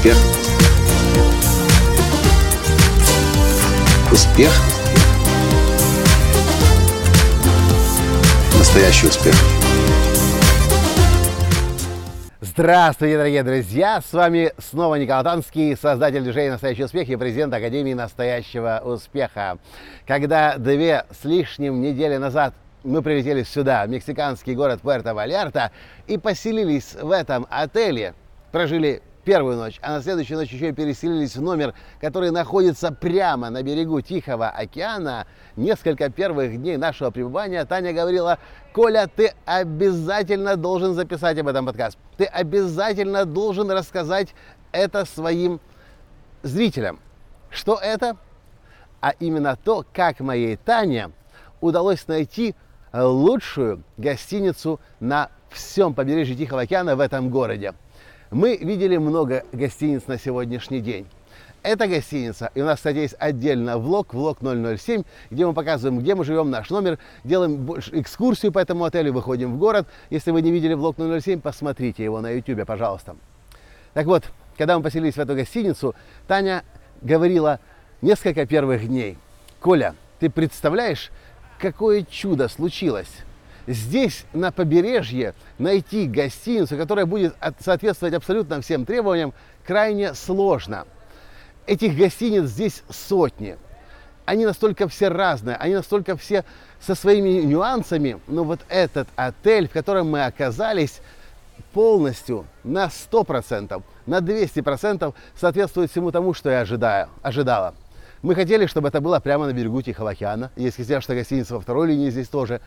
Успех. Успех. Настоящий успех. Здравствуйте, дорогие друзья! С вами снова Николай Танский, создатель движения «Настоящий успех» и президент Академии «Настоящего успеха». Когда две с лишним недели назад мы прилетели сюда, в мексиканский город Пуэрто-Вальярта, и поселились в этом отеле, прожили первую ночь, а на следующую ночь еще и переселились в номер, который находится прямо на берегу Тихого океана. Несколько первых дней нашего пребывания Таня говорила, Коля, ты обязательно должен записать об этом подкаст. Ты обязательно должен рассказать это своим зрителям. Что это? А именно то, как моей Тане удалось найти лучшую гостиницу на всем побережье Тихого океана в этом городе. Мы видели много гостиниц на сегодняшний день. Это гостиница, и у нас, кстати, есть отдельно влог, влог 007, где мы показываем, где мы живем, наш номер, делаем экскурсию по этому отелю, выходим в город. Если вы не видели влог 007, посмотрите его на YouTube, пожалуйста. Так вот, когда мы поселились в эту гостиницу, Таня говорила несколько первых дней. Коля, ты представляешь, какое чудо случилось? Здесь, на побережье, найти гостиницу, которая будет соответствовать абсолютно всем требованиям, крайне сложно. Этих гостиниц здесь сотни. Они настолько все разные, они настолько все со своими нюансами, но вот этот отель, в котором мы оказались, полностью на 100%, на 200% соответствует всему тому, что я ожидаю, ожидала. Мы хотели, чтобы это было прямо на берегу Тихого океана. Взять, что гостиница во второй линии здесь тоже.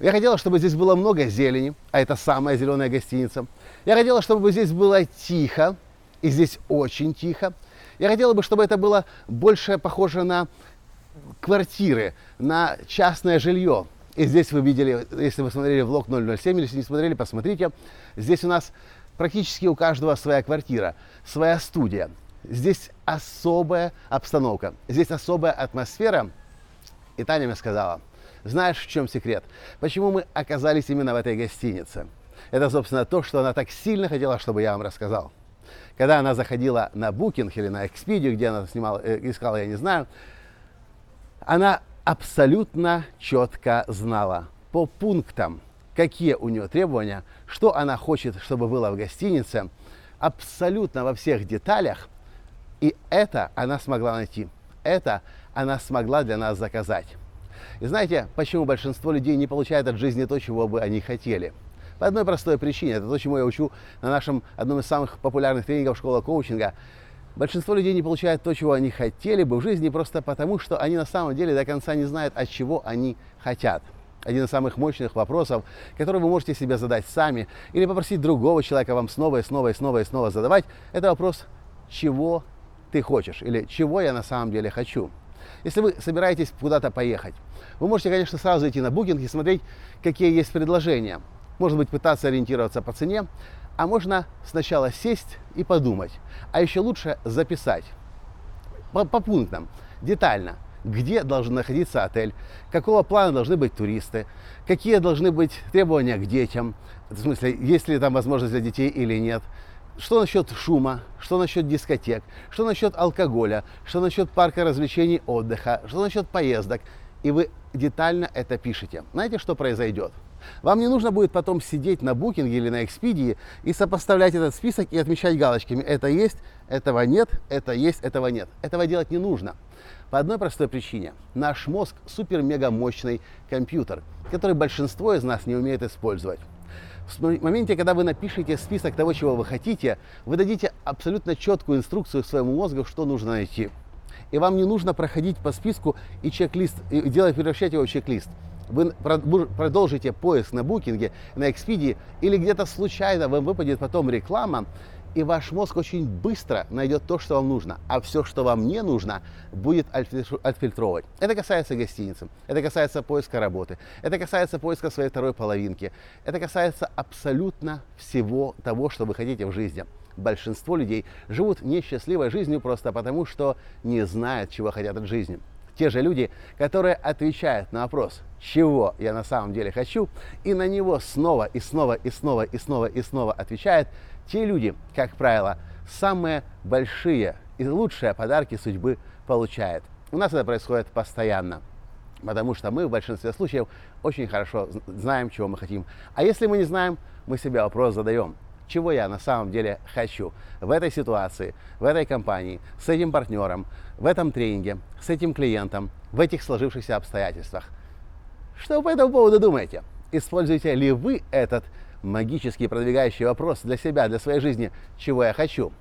Я хотела, чтобы здесь было много зелени, а это самая зеленая гостиница. Я хотела, чтобы здесь было тихо, и здесь очень тихо. Я хотела бы, чтобы это было больше похоже на квартиры, на частное жилье. И здесь вы видели, если вы смотрели влог 007, или если не смотрели, посмотрите. Здесь у нас практически у каждого своя квартира, своя студия. Здесь особая обстановка, здесь особая атмосфера. И Таня мне сказала, знаешь, в чем секрет? Почему мы оказались именно в этой гостинице? Это, собственно, то, что она так сильно хотела, чтобы я вам рассказал. Когда она заходила на Booking или на Expedia, где она снимала, э, искала, я не знаю, она абсолютно четко знала по пунктам, какие у нее требования, что она хочет, чтобы было в гостинице, абсолютно во всех деталях, и это она смогла найти. Это она смогла для нас заказать. И знаете, почему большинство людей не получает от жизни то, чего бы они хотели? По одной простой причине. Это то, чему я учу на нашем одном из самых популярных тренингов школа коучинга. Большинство людей не получает то, чего они хотели бы в жизни, просто потому, что они на самом деле до конца не знают, от чего они хотят. Один из самых мощных вопросов, который вы можете себе задать сами или попросить другого человека вам снова и снова и снова и снова задавать, это вопрос, чего ты хочешь или чего я на самом деле хочу. Если вы собираетесь куда-то поехать, вы можете, конечно, сразу зайти на Booking и смотреть, какие есть предложения. Может быть, пытаться ориентироваться по цене, а можно сначала сесть и подумать. А еще лучше записать по, по пунктам, детально, где должен находиться отель, какого плана должны быть туристы, какие должны быть требования к детям, в смысле, есть ли там возможность для детей или нет, что насчет шума, что насчет дискотек, что насчет алкоголя, что насчет парка развлечений отдыха, что насчет поездок. И вы детально это пишете. Знаете, что произойдет? Вам не нужно будет потом сидеть на букинге или на экспедии и сопоставлять этот список и отмечать галочками. Это есть, этого нет, это есть, этого нет. Этого делать не нужно. По одной простой причине. Наш мозг супер-мега мощный компьютер, который большинство из нас не умеет использовать. В моменте, когда вы напишете список того, чего вы хотите, вы дадите абсолютно четкую инструкцию своему мозгу, что нужно найти. И вам не нужно проходить по списку и чек-лист, и делать, превращать его в чек-лист. Вы продолжите поиск на букинге, на Expedia, или где-то случайно вам выпадет потом реклама, и ваш мозг очень быстро найдет то, что вам нужно, а все, что вам не нужно, будет отфильтровывать. Это касается гостиницы, это касается поиска работы, это касается поиска своей второй половинки, это касается абсолютно всего того, что вы хотите в жизни. Большинство людей живут несчастливой жизнью просто потому, что не знают, чего хотят от жизни. Те же люди, которые отвечают на вопрос, чего я на самом деле хочу, и на него снова и снова и снова и снова и снова отвечают, те люди, как правило, самые большие и лучшие подарки судьбы получает. У нас это происходит постоянно. Потому что мы в большинстве случаев очень хорошо знаем, чего мы хотим. А если мы не знаем, мы себе вопрос задаем. Чего я на самом деле хочу в этой ситуации, в этой компании, с этим партнером, в этом тренинге, с этим клиентом, в этих сложившихся обстоятельствах. Что вы по этому поводу думаете? Используете ли вы этот магический продвигающий вопрос для себя, для своей жизни, чего я хочу?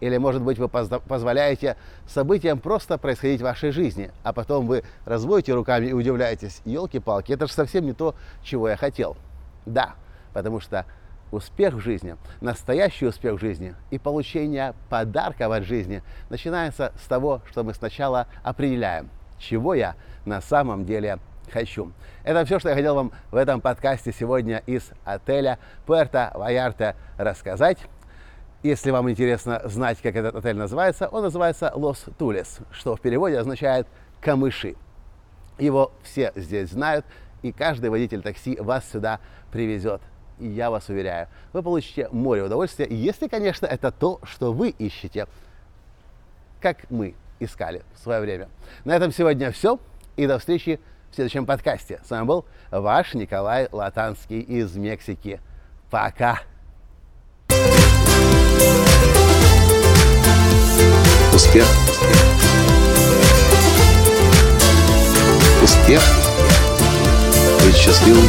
Или, может быть, вы позволяете событиям просто происходить в вашей жизни, а потом вы разводите руками и удивляетесь, елки-палки, это же совсем не то, чего я хотел. Да, потому что успех в жизни, настоящий успех в жизни и получение подарков от жизни начинается с того, что мы сначала определяем, чего я на самом деле хочу. Это все, что я хотел вам в этом подкасте сегодня из отеля Пуэрто Ваярте рассказать. Если вам интересно знать, как этот отель называется, он называется Лос Тулес, что в переводе означает «камыши». Его все здесь знают, и каждый водитель такси вас сюда привезет. И я вас уверяю, вы получите море удовольствия, если, конечно, это то, что вы ищете, как мы искали в свое время. На этом сегодня все, и до встречи в следующем подкасте. С вами был ваш Николай Латанский из Мексики. Пока! Успех. Успех. Быть счастливым,